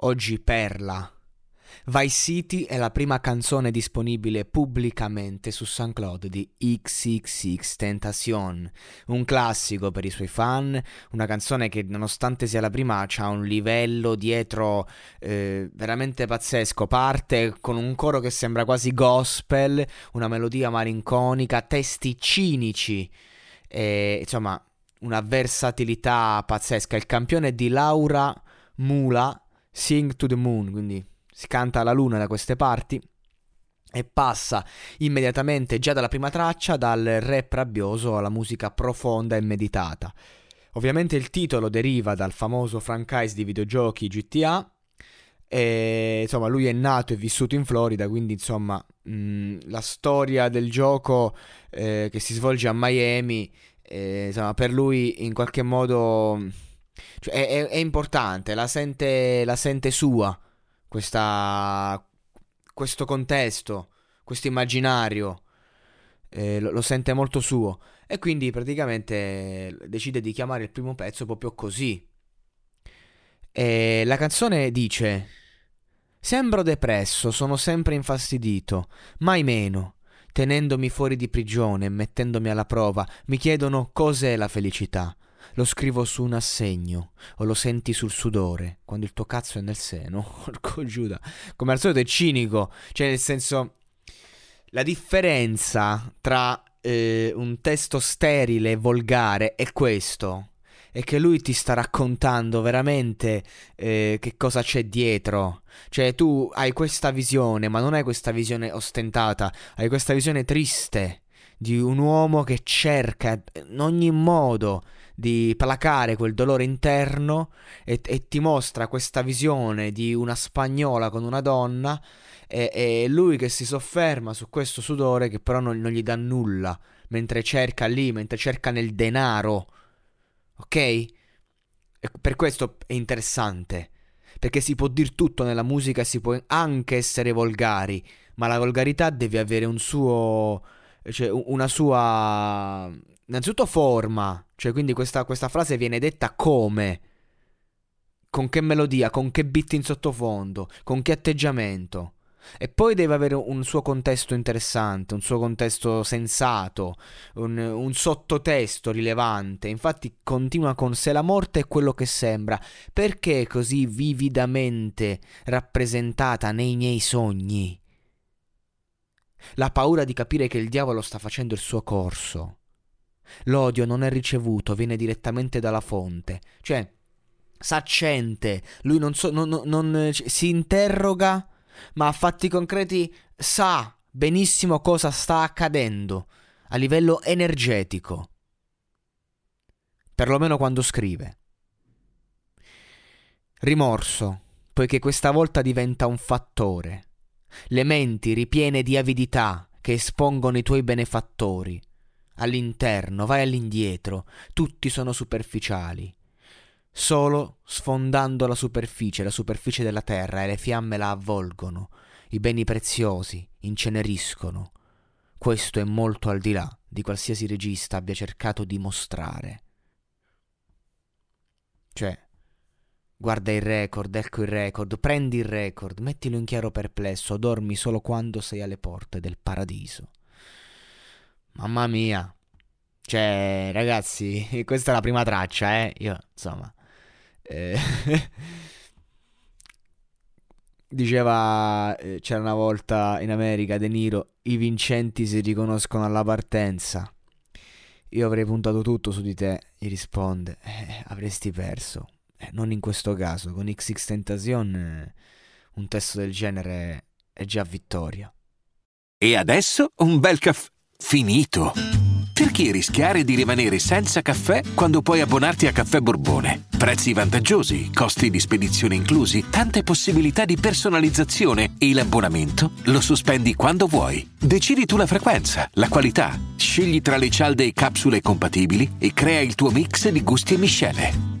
Oggi Perla. Vice City è la prima canzone disponibile pubblicamente su SoundCloud di XXX Tentacion, un classico per i suoi fan, una canzone che nonostante sia la prima ha un livello dietro eh, veramente pazzesco, parte con un coro che sembra quasi gospel, una melodia malinconica, testi cinici, e, insomma una versatilità pazzesca. Il campione di Laura Mula, Sing to the Moon, quindi si canta alla luna da queste parti e passa immediatamente già dalla prima traccia dal rap rabbioso alla musica profonda e meditata. Ovviamente il titolo deriva dal famoso franchise di videogiochi GTA e insomma lui è nato e vissuto in Florida, quindi insomma mh, la storia del gioco eh, che si svolge a Miami, eh, insomma per lui in qualche modo cioè, è, è, è importante, la sente, la sente sua questa, questo contesto, questo immaginario, eh, lo, lo, sente molto suo e quindi praticamente decide di chiamare il primo pezzo proprio così. E la canzone dice: Sembro depresso, sono sempre infastidito, mai meno. Tenendomi fuori di prigione mettendomi alla prova, mi chiedono cos'è la felicità. Lo scrivo su un assegno o lo senti sul sudore quando il tuo cazzo è nel seno. Porco Giuda. Come al solito è cinico. Cioè, nel senso. La differenza tra eh, un testo sterile e volgare è questo. È che lui ti sta raccontando veramente eh, che cosa c'è dietro. Cioè, tu hai questa visione, ma non hai questa visione ostentata, hai questa visione triste di un uomo che cerca in ogni modo di placare quel dolore interno e, e ti mostra questa visione di una spagnola con una donna e, e, lui che si sofferma su questo sudore che però non, non gli dà nulla mentre cerca lì, mentre cerca nel denaro. Ok? E per questo è interessante. Perché si può dire tutto nella musica, si può anche essere volgari, ma la volgarità deve avere un suo. Cioè una sua innanzitutto forma, cioè quindi questa, questa frase viene detta come, con che melodia, con che beat in sottofondo, con che atteggiamento. E poi deve avere un suo contesto interessante, un suo contesto sensato, un, un, sottotesto rilevante. Infatti continua con se la morte è quello che sembra, perché così vividamente rappresentata nei miei sogni? La paura di capire che il diavolo sta facendo il suo corso. L'odio non è ricevuto, viene direttamente dalla fonte. Cioè, s'accente, lui non, so, non, non, non si interroga, ma a fatti concreti sa benissimo cosa sta accadendo a livello energetico. Perlomeno quando scrive. Rimorso, poiché questa volta diventa un fattore. Le menti ripiene di avidità che espongono i tuoi benefattori all'interno, vai all'indietro, tutti sono superficiali. solo sfondando la superficie, la superficie della terra e le fiamme la avvolgono, i beni preziosi inceneriscono. Questo è molto al di là di qualsiasi regista abbia cercato di mostrare. Cioè, guarda il record, ecco il record, prendi il record, mettilo in chiaro perplesso, dormi solo quando sei alle porte del paradiso. Mamma mia. Cioè, ragazzi, questa è la prima traccia, eh. Io, insomma, eh, diceva, eh, c'era una volta in America De Niro, i vincenti si riconoscono alla partenza. Io avrei puntato tutto su di te, gli risponde, eh, avresti perso. Eh, non in questo caso, con XX Tentacion eh, un testo del genere è già vittoria. E adesso un bel caffè finito. Perché rischiare di rimanere senza caffè quando puoi abbonarti a Caffè Borbone? Prezzi vantaggiosi, costi di spedizione inclusi, tante possibilità di personalizzazione e l'abbonamento lo sospendi quando vuoi. Decidi tu la frequenza, la qualità, scegli tra le cialde e capsule compatibili e crea il tuo mix di gusti e miscele.